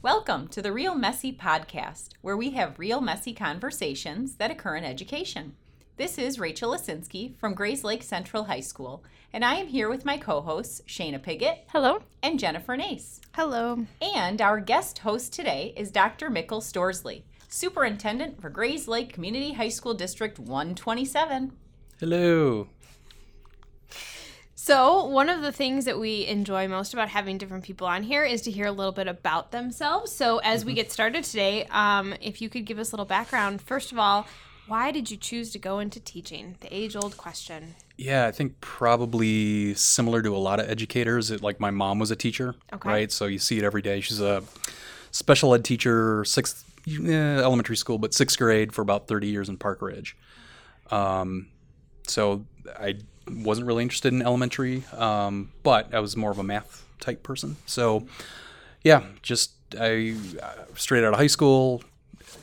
Welcome to the Real Messy Podcast, where we have real messy conversations that occur in education. This is Rachel Lesinski from Grayslake Central High School, and I am here with my co hosts, Shanna Piggott Hello. and Jennifer Naes. Hello. And our guest host today is Dr. Mikkel Storaasli, Superintendent for Grayslake Community High School District 127. Hello. So, one of the things that we enjoy most about having different people on here is to hear a little bit about themselves. So, as we get started today, um, if you could give us a little background, first of all, why did you choose to go into teaching? The age old question. Yeah, I think probably similar to a lot of educators. It, like my mom was a teacher, Okay. right? So you see it every day. She's a special ed teacher, sixth eh, elementary school, but sixth grade for about 30 years in Park Ridge. Um, so I wasn't really interested in elementary, um, but I was more of a math type person. So yeah, just I uh, straight out of high school.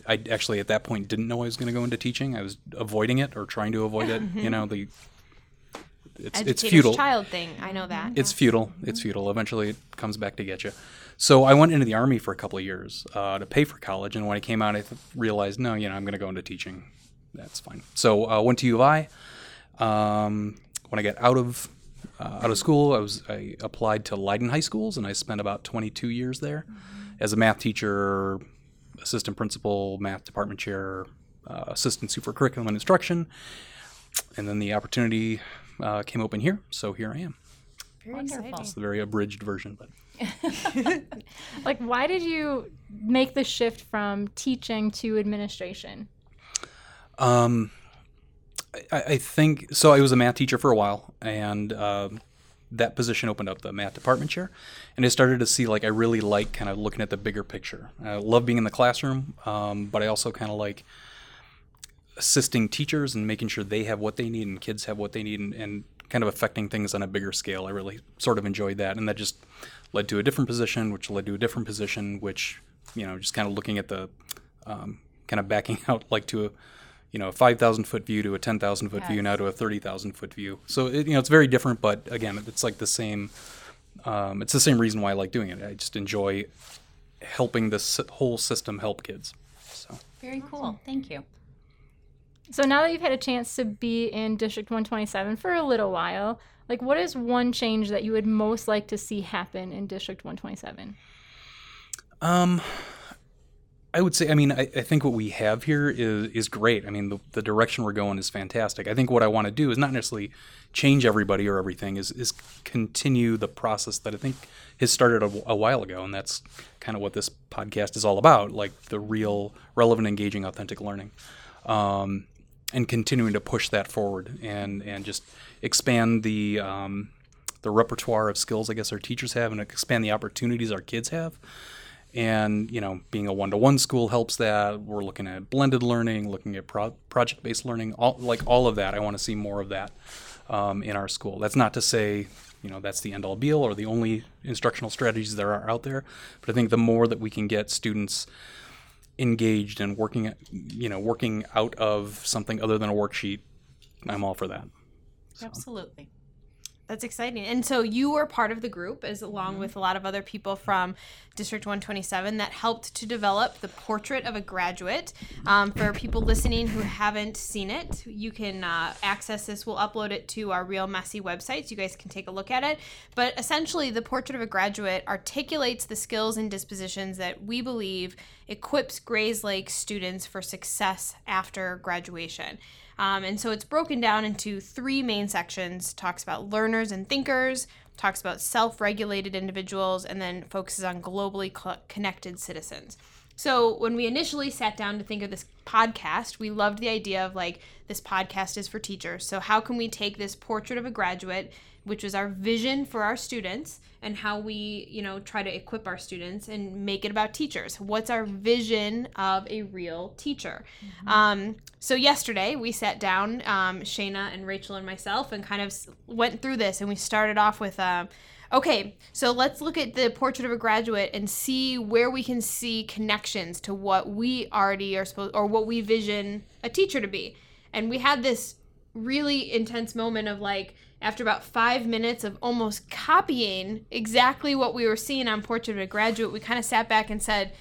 I actually at that point didn't know I was going to go into teaching. I was avoiding it or trying to avoid it. You know, the it's it's futile. child thing. I know that. It's futile. It's futile. Eventually, it comes back to get you. So I went into the army for a couple of years uh, to pay for college, and when I came out, I th- realized, no, you know, I'm going to go into teaching. That's fine. So uh, went to U of I. Um, when I got out of uh, out of school, I was I applied to Leyden High Schools, and I spent about 22 years there as a math teacher, assistant principal, math department chair, uh, assistant super curriculum and instruction, and then the opportunity uh, came open here, so here I am. Very Wonderful. exciting. It's the very abridged version, but Like, why did you make the shift from teaching to administration? um, I, I think so. I was a math teacher for a while, and um, that position opened up the math department chair, and I started to see like I really like kind of looking at the bigger picture. I love being in the classroom, um, but I also kind of like assisting teachers and making sure they have what they need and kids have what they need and, and kind of affecting things on a bigger scale. I really sort of enjoyed that, and that just led to a different position, which led to a different position, which you know just kind of looking at the um, kind of backing out like to a you know a five thousand foot view to a ten thousand foot view now to a thirty thousand foot view. So it, you know it's very different, but again, it's like the same. Um, it's the same reason why I like doing it. I just enjoy helping this whole system help kids. So. Very cool. Thank you. So now that you've had a chance to be in District 127 for a little while, like, what is one change that you would most like to see happen in District 127? Um, I would say, I mean, I, I think what we have here is is great. I mean, the, the direction we're going is fantastic. I think what I want to do is not necessarily change everybody or everything, is is continue the process that I think has started a, a while ago, and that's kind of what this podcast is all about, like the real, relevant, engaging, authentic learning. Um, and continuing to push that forward and and just expand the um, the repertoire of skills I guess our teachers have and expand the opportunities our kids have. And you know, being a one-to-one school helps that. We're looking at blended learning, looking at pro- project-based learning, all like all of that. I want to see more of that um, in our school. That's not to say you know that's the end-all be-all or the only instructional strategies there are out there, but I think the more that we can get students engaged and working, you know, working out of something other than a worksheet, I'm all for that. Absolutely. That's exciting. And so you were part of the group, as along with a lot of other people from District 127, that helped to develop the portrait of a graduate. Um, for people listening who haven't seen it, you can uh, access this. We'll upload it to our Real Messy website, so you guys can take a look at it. But essentially, the portrait of a graduate articulates the skills and dispositions that we believe equips Grayslake students for success after graduation. Um, and so it's broken down into three main sections talks about learners and thinkers, talks about self regulated individuals, and then focuses on globally co- connected citizens. So when we initially sat down to think of this podcast, we loved the idea of like this podcast is for teachers. So how can we take this portrait of a graduate, which was our vision for our students, and how we, you know, try to equip our students and make it about teachers. What's our vision of a real teacher? Um, so yesterday we sat down, um, Shanna and Rachel and myself, and kind of went through this, and we started off with. Uh, Okay, so let's look at the portrait of a graduate and see where we can see connections to what we already are supposed or what we vision a teacher to be. And we had this really intense moment of like, after about five minutes of almost copying exactly what we were seeing on Portrait of a Graduate, we kind of sat back and said,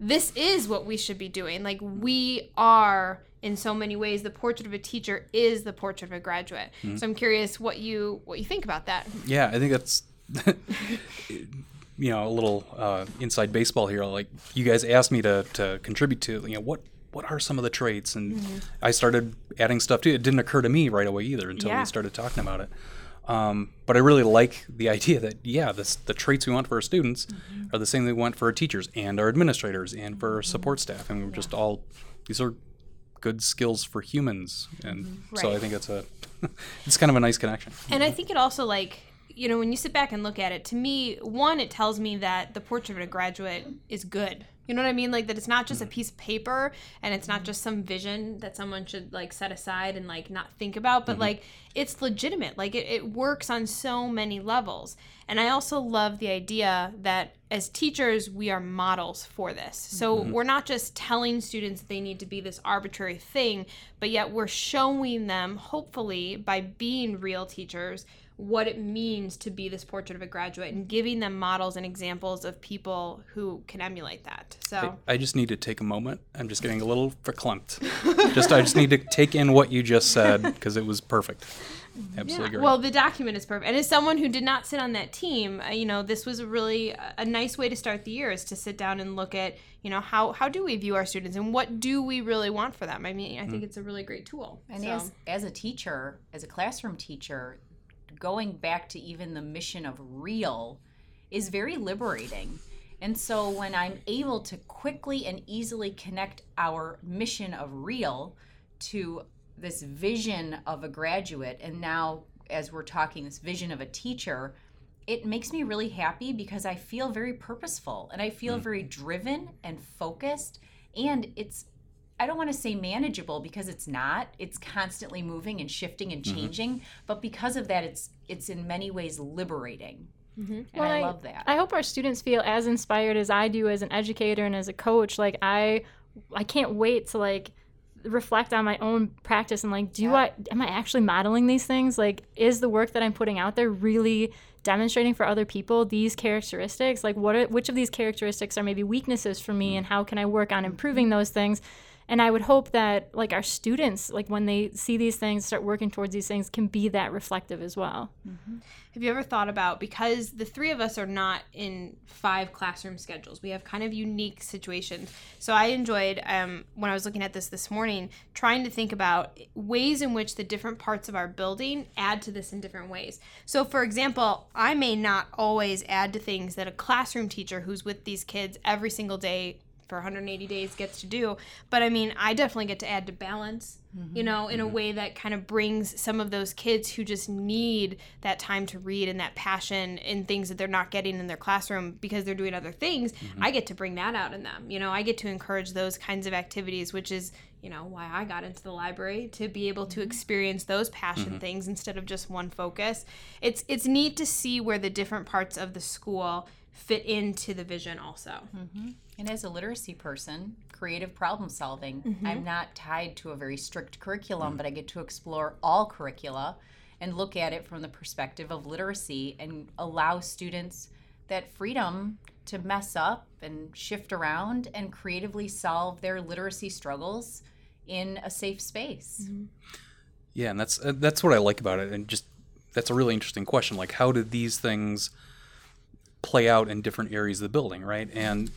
this is what we should be doing. Like, we are in so many ways the portrait of a teacher is the portrait of a graduate so i'm curious what you what you think about that Yeah, I think that's you know a little uh, inside baseball here. Like you guys asked me to to contribute to you know what what are some of the traits, and mm-hmm. I started adding stuff to it. It didn't occur to me right away either until Yeah. we started talking about it. Um, but I really like the idea that yeah, this, the traits we want for our students mm-hmm. are the same that we want for our teachers and our administrators and for our support staff, and we're just all these are good skills for humans, and mm-hmm. so I think it's a it's kind of a nice connection. And I think it also like you know when you sit back and look at it, to me, one it tells me that the portrait of a graduate is good. You know what I mean? Like that it's not just a mm-hmm. piece of paper and it's not just some vision that someone should like set aside and like not think about, but mm-hmm. like it's legitimate. Like it, it works on so many levels. And I also love the idea that as teachers, we are models for this. So mm-hmm. we're not just telling students they need to be this arbitrary thing, but yet we're showing them, hopefully, by being real teachers, what it means to be this portrait of a graduate and giving them models and examples of people who can emulate that. So, I just need to take a moment. I'm just getting a little verklempt. just I just need to take in what you just said because it was perfect. Absolutely great. well, the document is perfect. And as someone who did not sit on that team, uh, you know, this was a really a a nice way to start the year is to sit down and look at, you know, how how do we view our students and what do we really want for them? I mean, I think it's a really great tool. And So- as as a teacher, as a classroom teacher, going back to even the mission of real is very liberating. And so when I'm able to quickly and easily connect our mission of real to this vision of a graduate and now as we're talking this vision of a teacher, it makes me really happy because I feel very purposeful and I feel hmm. very driven and focused and it's I don't want to say manageable because it's not. It's constantly moving and shifting and mm-hmm. changing, but because of that it's it's in many ways liberating. Mm-hmm. And Well, I love that. I hope our students feel as inspired as I do as an educator and as a coach. Like I, I can't wait to like reflect on my own practice and like, do I am I actually modeling these things? Like, is the work that I'm putting out there really demonstrating for other people these characteristics? Like, what are, which of these characteristics are maybe weaknesses for me, mm-hmm. and how can I work on improving those things? And I would hope that like our students, like when they see these things, start working towards these things, can be that reflective as well. Have you ever thought about because the three of us are not in five classroom schedules, we have kind of unique situations. So I enjoyed um, when I was looking at this this morning, trying to think about ways in which the different parts of our building add to this in different ways. So, for example, I may not always add to things that a classroom teacher who's with these kids every single day for 180 days gets to do. But I mean, I definitely get to add to balance, mm-hmm. you know, in a mm-hmm. way that kind of brings some of those kids who just need that time to read and that passion in things that they're not getting in their classroom because they're doing other things. Mm-hmm. I get to bring that out in them. You know, I get to encourage those kinds of activities, which is you know why I got into the library to be able to experience those passion things instead of just one focus. It's it's neat to see where the different parts of the school fit into the vision also. Mm-hmm. And as a literacy person, creative problem solving, mm-hmm. I'm not tied to a very strict curriculum, mm. but I get to explore all curricula and look at it from the perspective of literacy and allow students that freedom to mess up and shift around and creatively solve their literacy struggles in a safe space. Mm-hmm. Yeah, and that's uh, that's what I like about it, and just that's a really interesting question. Like, how did these things play out in different areas of the building, right? And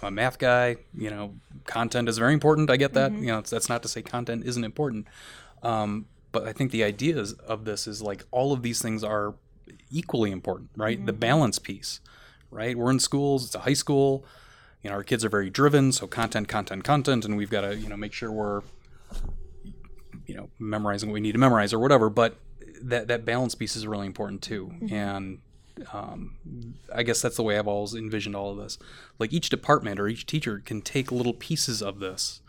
I'm a math guy. You know, content is very important. I get that. Mm-hmm. You know, that's not to say content isn't important, um, but I think the ideas of this is like all of these things are equally important, right? The mm-hmm. balance piece, right? We're in schools. It's a high school. You know, our kids are very driven, so content, content, content, and we've got to you know make sure we're you know memorizing what we need to memorize or whatever but that that balance piece is really important too mm-hmm. and um, i guess that's the way i've always envisioned all of this. Like each department or each teacher can take little pieces of this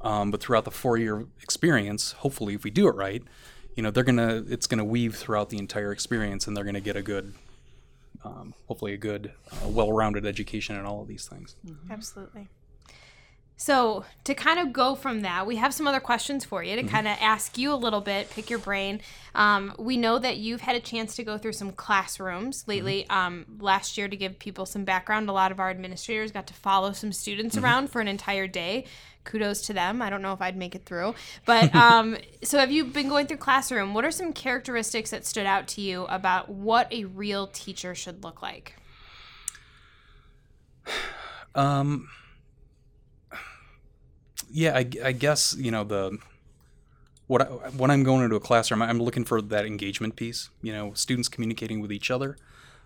um, but throughout the four year experience hopefully if we do it right you know they're gonna it's gonna weave throughout the entire experience and they're gonna get a good um, hopefully a good uh, well-rounded education in all of these things. Absolutely. So, to kind of go from that, we have some other questions for you to Mm-hmm. kind of ask you a little bit, pick your brain. Um, we know that you've had a chance to go through some classrooms lately. Mm-hmm. Um, last year, to give people some background, a lot of our administrators got to follow some students Mm-hmm. around for an entire day. Kudos to them. I don't know if I'd make it through. But um, so, have you been going through classroom? What are some characteristics that stood out to you about what a real teacher should look like? Um, yeah, I, I guess you know the what I, when I'm going into a classroom, I'm looking for that engagement piece. You know, students communicating with each other.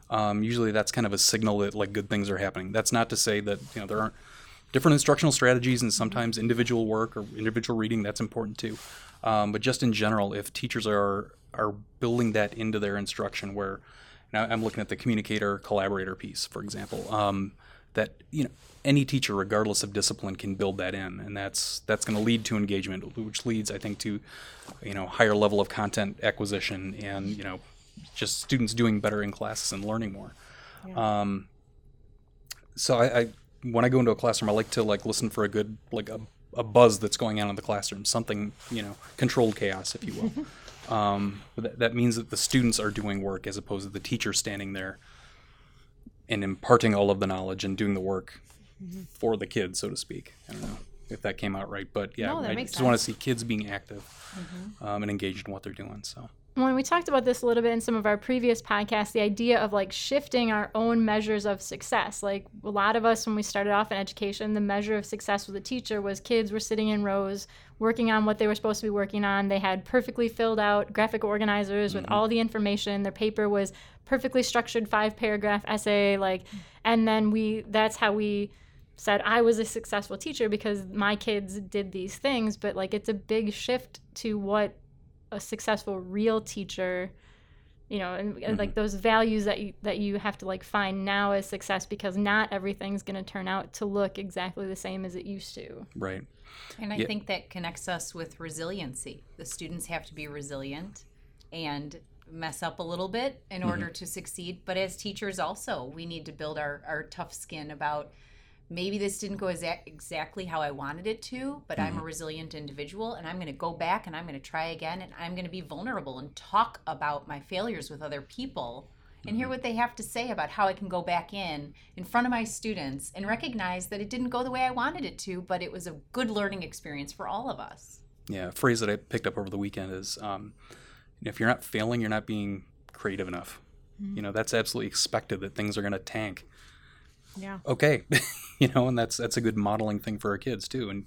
Um, usually, that's kind of a signal that like good things are happening. That's not to say that you know there aren't different instructional strategies and sometimes individual work or individual reading. That's important too. Um, but just in general, if teachers are are building that into their instruction, where now I'm looking at the communicator collaborator piece, for example. Um, that you know any teacher regardless of discipline can build that in. And that's that's going to lead to engagement which leads i think to you know higher level of content acquisition and you know just students doing better in classes and learning more. Um, so I, I when i go into a classroom i like to like listen for a good like a, a buzz that's going on in the classroom something you know controlled chaos if you will. Um, that, that means that the students are doing work as opposed to the teacher standing there and imparting all of the knowledge and doing the work for the kids, so to speak. I don't know if that came out right, but yeah, No, I just want to see kids being active um, and engaged in what they're doing. So when we talked about this a little bit in some of our previous podcasts, the idea of like shifting our own measures of success. Like a lot of us, when we started off in education, the measure of success with a teacher was kids were sitting in rows working on what they were supposed to be working on. They had perfectly filled out graphic organizers with mm-hmm. all the information. Their paper was perfectly structured five paragraph essay. Like, and then we, that's how we said I was a successful teacher because my kids did these things. But like, it's a big shift to what a successful real teacher you know and, and like mm-hmm. those values that you that you have to like find now as success because not everything's going to turn out to look exactly the same as it used to right, And I Yeah. think that connects us with resiliency. The students have to be resilient and mess up a little bit in mm-hmm. order to succeed. But as teachers, also, we need to build our, our tough skin about maybe this didn't go exa- exactly how I wanted it to, but I'm a mm-hmm. resilient individual and I'm going to go back and I'm going to try again and I'm going to be vulnerable and talk about my failures with other people and hear mm-hmm. what they have to say about how I can go back in in front of my students and recognize that it didn't go the way I wanted it to, but it was a good learning experience for all of us. yeah. A phrase that I picked up over the weekend is, um, if you're not failing, you're not being creative enough. Mm-hmm. You know, that's absolutely expected that things are going to tank. Yeah. okay. You know and that's that's a good modeling thing for our kids too and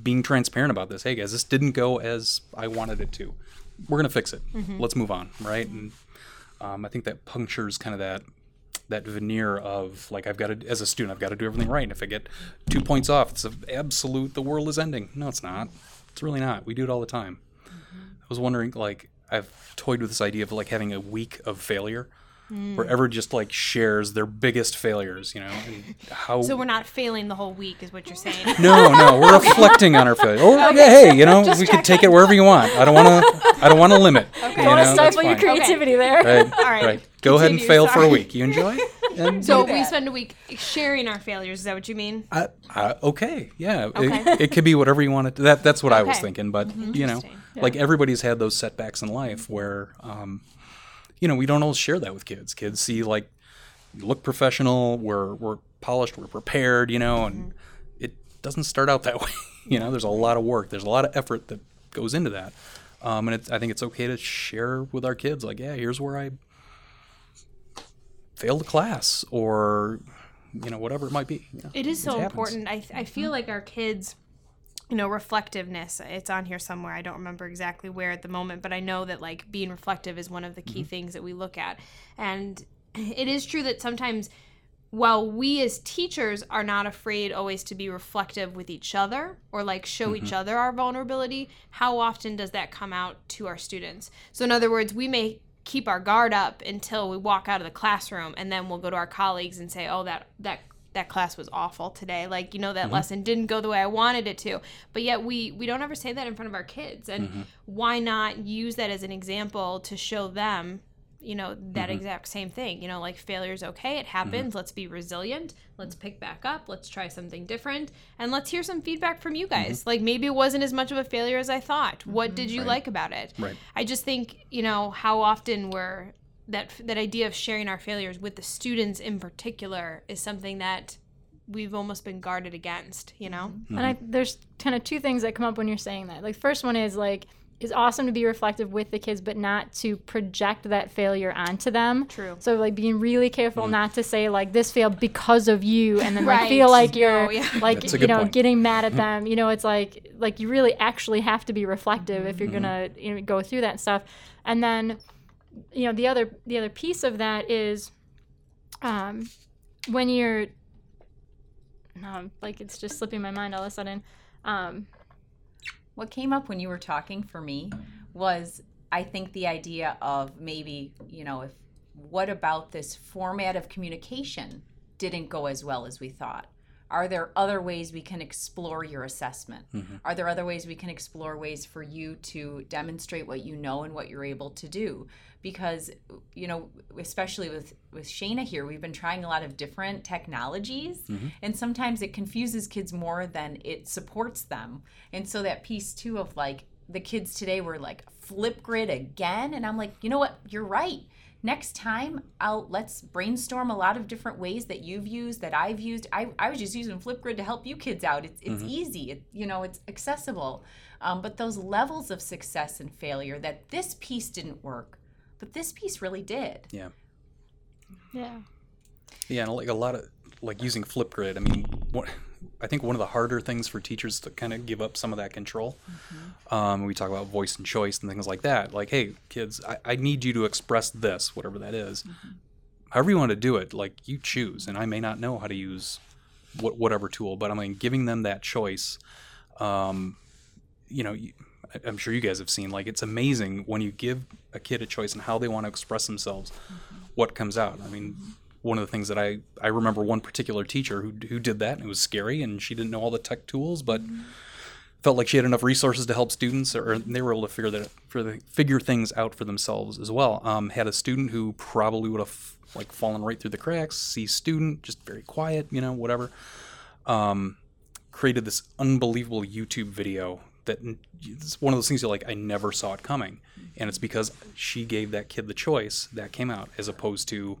being transparent about this. Hey guys this didn't go as i wanted it to. We're gonna fix it. Let's move on right? And um, i think that punctures kind of that that veneer of like i've got to as a student i've got to do everything right and if i get two points off it's absolute the world is ending. No it's not. It's really not. We do it all the time. I was wondering like i've toyed with this idea of like having a week of failure where everyone just like shares their biggest failures, you know, how. So we're not failing the whole week, is what you're saying. no, no, we're reflecting on our failure. Oh, yeah, hey, you know, we could take it wherever you want. I don't want to. I don't want to limit. Okay. don't want to stifle your creativity there Right, All right, right. Go ahead and continue, fail for a week. You enjoy? And So we spend a week sharing our failures. Is that what you mean? I, I, okay, yeah. Okay. It, it could be whatever you want it. To, that that's what I was thinking. But you know, Interesting. like everybody's had those setbacks in life where, um, you know, we don't always share that with kids. Kids see like, you look professional. We're we're polished. We're prepared. You know, and it doesn't start out that way. you know, there's a lot of work. There's a lot of effort that goes into that. Um, and it's, I think it's okay to share with our kids, like, yeah, here's where I failed a class, or you know, whatever it might be. you know. It is so happens. important. I, I feel like our kids, you know, reflectiveness, it's on here somewhere. I don't remember exactly where at the moment, but I know that like being reflective is one of the key mm-hmm. things that we look at. And it is true that sometimes while we as teachers are not afraid always to be reflective with each other or like show each mm-hmm. other our vulnerability, how often does that come out to our students? So, in other words, we may keep our guard up until we walk out of the classroom and then we'll go to our colleagues and say, oh, that, that, that class was awful today. Like you know that mm-hmm. lesson didn't go the way i wanted it to. But yet we we don't ever say that in front of our kids. And mm-hmm. why not use that as an example to show them you know that mm-hmm. exact same thing? You know like failure is okay. It happens. Let's be resilient. Let's pick back up. Let's try something different. And let's hear some feedback from you guys. Like maybe it wasn't as much of a failure as i thought. What did you like about it? Right. i just think you know how often we're that that idea of sharing our failures with the students in particular is something that we've almost been guarded against you know And I, Mm-hmm. there's kind of two things that come up when you're saying that. Like, first one is like, it's awesome to be reflective with the kids, but not to project that failure onto them. True. So, like, being really careful Mm-hmm. not to say, like, this failed because of you, and then like, feel like you're, No, yeah. like, you know, point. getting mad at them. You know, it's like, like, you really actually have to be reflective if you're Mm-hmm. going to you know, go through that stuff. And then, you know, the other, the other piece of that is, um, when you're, no, like, it's just slipping my mind all of a sudden. Um, What came up when you were talking for me was I think the idea of maybe, you know, if what about this format of communication didn't go as well as we thought? Are there other ways we can explore your assessment? Mm-hmm. Are there other ways we can explore ways for you to demonstrate what you know and what you're able to do? Because, you know, especially with, with Shanna here, we've been trying a lot of different technologies, mm-hmm. and sometimes it confuses kids more than it supports them. And so that piece, too, of like the kids today were like, Flipgrid again. And I'm like, you know what? You're right next time i'll let's brainstorm a lot of different ways that you've used that i've used i, I was just using flipgrid to help you kids out it's, it's easy it, you know it's accessible um, but those levels of success and failure that this piece didn't work but this piece really did Yeah. yeah. Yeah, and like a lot of like using Flipgrid. I mean, what I think one of the harder things for teachers to kind of give up some of that control. Um, we talk about voice and choice and things like that. Like, hey, kids, I, I need you to express this, whatever that is. However you want to do it, like you choose. And I may not know how to use what, whatever tool, but I mean, giving them that choice. Um, you know, I'm sure you guys have seen. Like, it's amazing when you give a kid a choice and how they want to express themselves, what comes out. I mean, one of the things that I I remember one particular teacher who who did that. And it was scary, and she didn't know all the tech tools, but felt like she had enough resources to help students, or they were able to figure that for the, figure things out for themselves as well. Um, had a student who probably would have like fallen right through the cracks. C student, just very quiet, you know, whatever. Um, created this unbelievable YouTube video that it's one of those things you're like, I never saw it coming, and it's because she gave that kid the choice that came out, as opposed to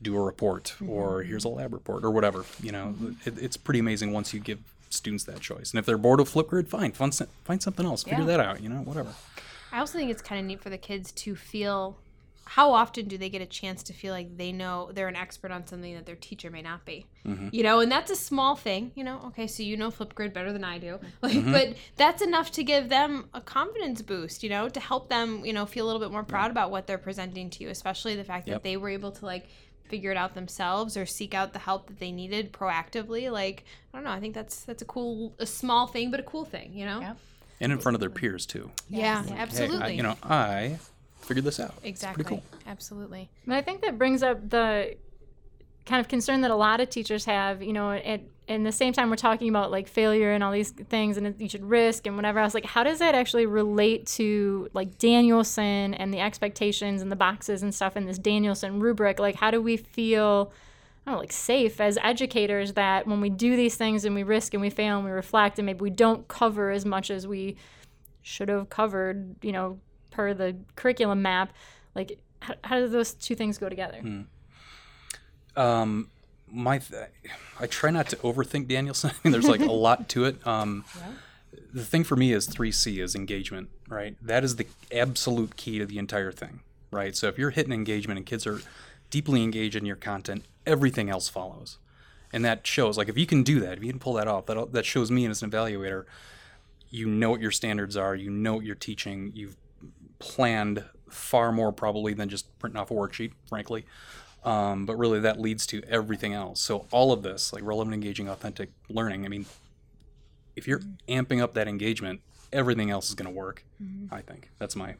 do a report or mm-hmm. here's a lab report or whatever. You know, it, it's pretty amazing once you give students that choice. And if they're bored of Flipgrid, fine, find, find something else. Figure Yeah. that out. You know, whatever. I also think it's kind of neat for the kids to feel how often do they get a chance to feel like they know they're an expert on something that their teacher may not be mm-hmm. you know and that's a small thing you know okay so you know flipgrid better than i do like mm-hmm. but that's enough to give them a confidence boost you know to help them you know feel a little bit more proud about what they're presenting to you especially the fact Yep. that they were able to like figure it out themselves or seek out the help that they needed proactively like i don't know i think that's that's a cool a small thing but a cool thing you know Yeah. And in front of their peers too. yeah, Hey, absolutely I, you know, I figured this out. It's exactly pretty cool. absolutely and I think that brings up the kind of concern that a lot of teachers have, you know, at in the same time we're talking about like failure and all these things and you should risk and whatever else like how does that actually relate to like Danielson and the expectations and the boxes and stuff in this Danielson rubric like how do we feel I don't know, like safe as educators that when we do these things and we risk and we fail and we reflect and maybe we don't cover as much as we should have covered, you know, per the curriculum map, like how, how do those two things go together? Hmm. Um, my, th- I try not to overthink Danielson. There's like a lot to it. Um, The thing for me is 3C is engagement, right? That is the absolute key to the entire thing, right? So if you're hitting engagement and kids are deeply engaged in your content, everything else follows. And that shows, like, if you can do that, if you can pull that off, that, that shows me as an evaluator, you know what your standards are, you know what you're teaching, you've planned far more probably than just printing off a worksheet, frankly. Um, but really, that leads to everything else. So all of this, like relevant, engaging, authentic learning. I mean, if you're amping up that engagement, everything else is going to work. I think that's my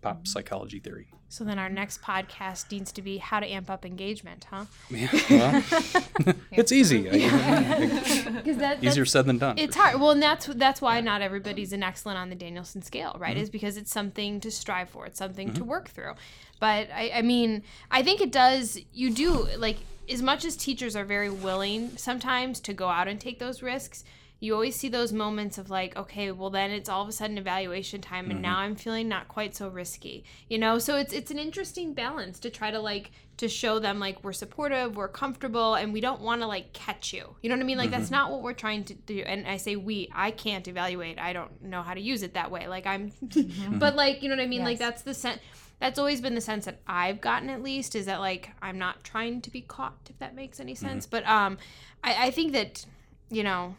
pop psychology theory. So then our next podcast needs to be how to amp up engagement, huh? Yeah, well, it's easy. Because that, easier said than done. it's hard. Well, and that's that's why not everybody's an excellent on the Danielson scale, right? Mm-hmm. Is because it's something to strive for. It's something to work through. But I, I mean, I think it does. You do like as much as teachers are very willing sometimes to go out and take those risks. You always see those moments of like, okay, well then it's all of a sudden evaluation time, and Mm-hmm. now I'm feeling not quite so risky, you know. So it's it's an interesting balance to try to like to show them like we're supportive, we're comfortable, and we don't want to like catch you. You know what I mean? Like Mm-hmm. that's not what we're trying to do. And I say we, I can't evaluate. I don't know how to use it that way. Like I'm, but like you know what I mean? Like that's the sense. That's always been the sense that I've gotten at least is that like I'm not trying to be caught if that makes any sense. But um, I, I think that you know.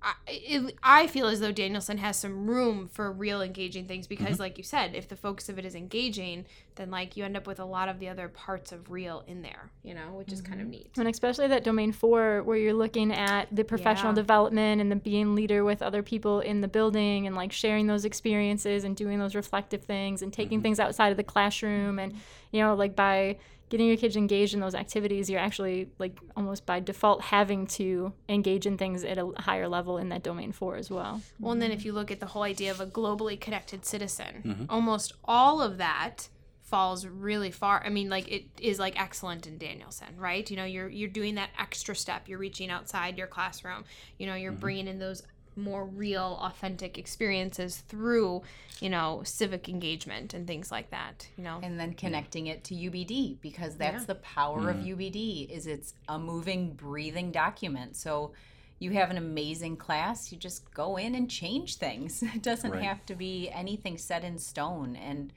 I, it, I feel as though Danielson has some room for real engaging things because, mm-hmm. like you said, if the focus of it is engaging, then like you end up with a lot of the other parts of real in there, you know, which is kind of mm-hmm. neat. And especially that domain four, where you're looking at the professional Yeah. development and the being leader with other people in the building and like sharing those experiences and doing those reflective things and taking mm-hmm. things outside of the classroom. And, you know, like by getting your kids engaged in those activities, you're actually like almost by default having to engage in things at a higher level in that domain four as well. Well, and then if you look at the whole idea of a globally connected citizen, Mm-hmm. almost all of that falls really far. I mean, like it is like excellent in Danielson, right? You know, you're you're doing that extra step. You're reaching outside your classroom. You know, Mm-hmm. you're bringing in those more real, authentic experiences through, you know, civic engagement and things like that. You know, and then connecting it to UBD because that's Yeah. the power of mm. UBD is it's a moving breathing document. So you have an amazing class, you just go in and change things. It doesn't Right. have to be anything set in stone and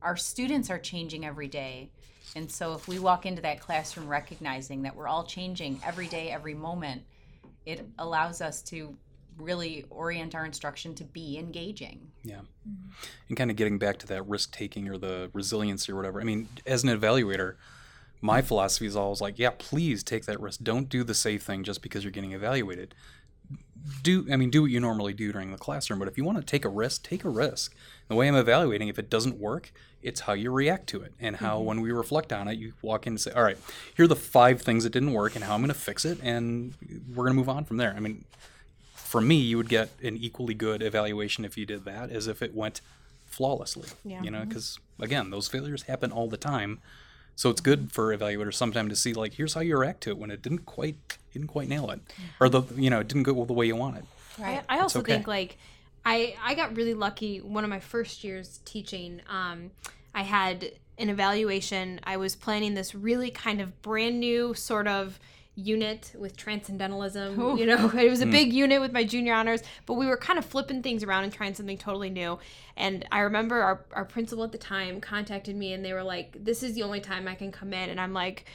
our students are changing every day. And so if we walk into that classroom recognizing that we're all changing every day, every moment, it allows us to really orient our instruction to be engaging. Yeah. Mm-hmm. And kind of getting back to that risk taking or the resiliency or whatever. I mean, as an evaluator, my mm-hmm. philosophy is always like, yeah, please take that risk. Don't do the safe thing just because you're getting evaluated. Do I mean do what you normally do during the classroom, but if you want to take a risk, take a risk. The way I'm evaluating, if it doesn't work, it's how you react to it and how mm-hmm. when we reflect on it, you walk in and say, All right, here are the five things that didn't work and how I'm gonna fix it and we're gonna move on from there. I mean, for me, you would get an equally good evaluation if you did that as if it went flawlessly. Yeah. You know, because again, those failures happen all the time. So it's good for evaluators sometimes to see like, here's how you react to it when it didn't quite didn't quite nail it, or the you know it didn't go the way you wanted. I, I also okay. think like I I got really lucky one of my first years teaching. Um, I had an evaluation. I was planning this really kind of brand new sort of unit with transcendentalism. You know, it was a hmm. big unit with my junior honors, but we were kind of flipping things around and trying something totally new. And I remember our, our principal at the time contacted me and they were like, This is the only time I can come in. And I'm like,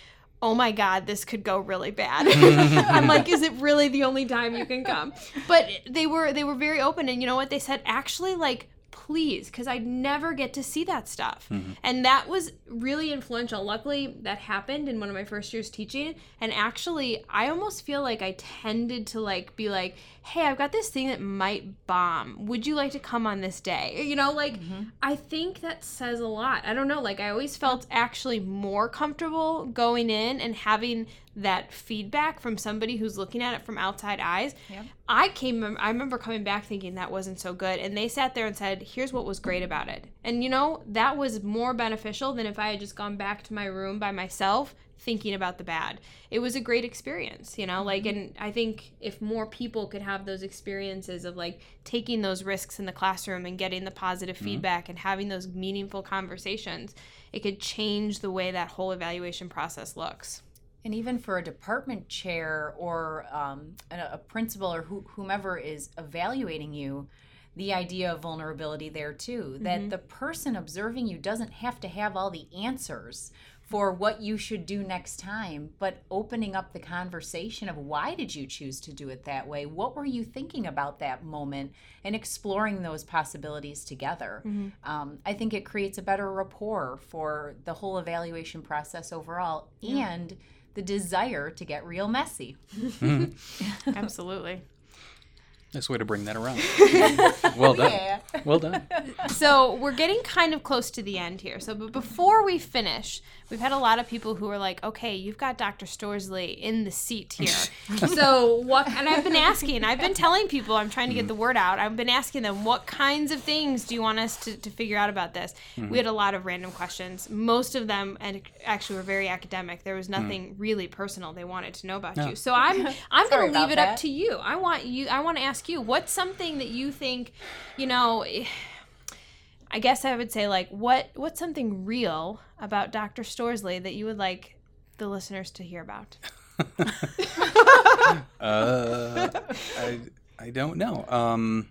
oh my god this could go really bad i'm like is it really the only time you can come but they were they were very open and you know what they said actually like please because I'd never get to see that stuff. Mm-hmm. And that was really influential. Luckily that happened in one of my first years teaching. And actually i almost feel like i tended to like be like hey i've got this thing that might bomb. Would you like to come on this day? You know like mm-hmm. i think that says a lot. I don't know like i always felt actually more comfortable going in and having that feedback from somebody who's looking at it from outside eyes. Yep. i came i remember coming back thinking that wasn't so good and they sat there and said here's what was great about it. And you know that was more beneficial than if i had just gone back to my room by myself thinking about the bad. It was a great experience you know like mm-hmm. and i think if more people could have those experiences of like taking those risks in the classroom and getting the positive mm-hmm. feedback and having those meaningful conversations it could change the way that whole evaluation process looks And even for a department chair or um, a, a principal or who, whomever is evaluating you, the idea of vulnerability there too. That the person observing you doesn't have to have all the answers for what you should do next time, but opening up the conversation of why did you choose to do it that way? What were you thinking about that moment? And exploring those possibilities together. Um, I think it creates a better rapport for the whole evaluation process overall and the desire to get real messy. Mm-hmm. absolutely Nice way to bring that around. well done. Yeah. Well done. so we're getting kind of close to the end here. So, but before we finish, we've had a lot of people who are like, "Okay, you've got Dr. Storaasli in the seat here." so what? And I've been asking, I've been telling people, I'm trying to get the word out. I've been asking them, what kinds of things do you want us to, to figure out about this? We had a lot of random questions. Most of them, and actually, were very academic. There was hmm. nothing really personal they wanted to know about you. So I'm I'm going to leave about it up to you. I want you. I want to ask you, what's something that you think, you know. I guess I would say like what what's something real about Dr. Storaasli that you would like the listeners to hear about? Uh, I I don't know. Um,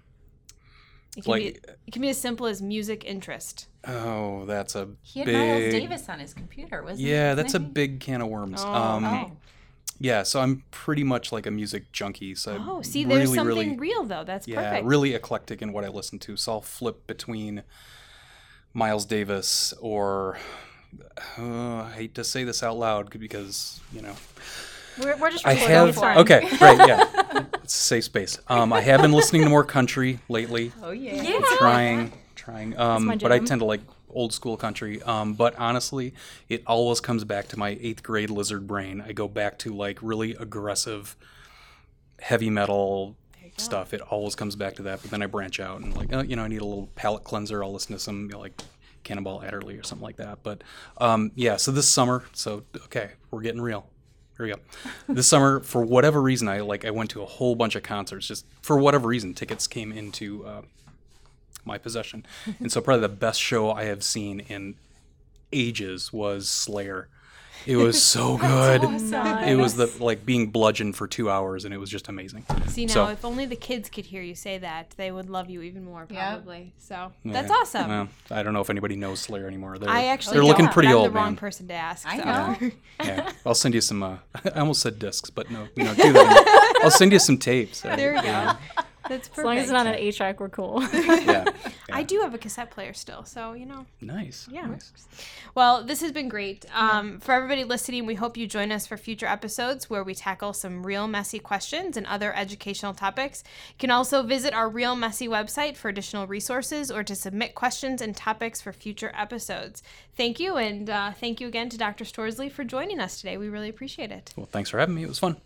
It can, Like- be, it can be as simple as music interest. oh, that's a He had Miles big. Davis on his computer, wasn't he? Yeah, wasn't that's a big can of worms. Oh, um. Oh, Yeah, so I'm pretty much like a music junkie. So Oh, see, there's really, something really, real though. That's yeah, perfect. really eclectic in what I listen to. So I'll flip between Miles Davis or uh, I hate to say this out loud because you know We're, we're just I have it's okay, right, yeah, it's a safe space. Um, I have been listening to more country lately. oh yeah. Yeah. trying, trying. Um, my but I tend to like old school country. Um, but honestly, it always comes back to my eighth grade lizard brain. I go back to like really aggressive, heavy metal stuff. It always comes back to that. But then I branch out and like, oh, you know, I need a little palate cleanser. I'll listen to some you know, like Cannonball Adderley or something like that. But um, yeah, so this summer, so okay, we're getting real. Here we go. This summer, for whatever reason, I like I went to a whole bunch of concerts. Just for whatever reason, tickets came into uh, my possession, and so probably the best show I have seen in ages was Slayer. It was so good. It was the like being bludgeoned for two hours, and it was just amazing. See now, So- if only the kids could hear you say that, they would love you even more Yeah. probably. So that's Yeah. awesome. Well, I don't know if anybody knows Slayer anymore. They're, I actually they're don't, looking pretty I'm old, the wrong man. person to ask. I so. know. Yeah, I'll send you some. Uh, I almost said discs, but no, we don't do that. I'll send you some tapes. uh, There we go. yeah. That's perfect. As long as it's not an A track, we're cool. Yeah. I do have a cassette player still, so you know. Nice. Yeah. Nice. Well, this has been great. Um, for everybody listening, we hope you join us for future episodes where we tackle some real messy questions and other educational topics. You can also visit our Real Messy website for additional resources or to submit questions and topics for future episodes. Thank you, and uh, thank you again to Dr. Storaasli for joining us today. We really appreciate it. Well, thanks for having me. It was fun.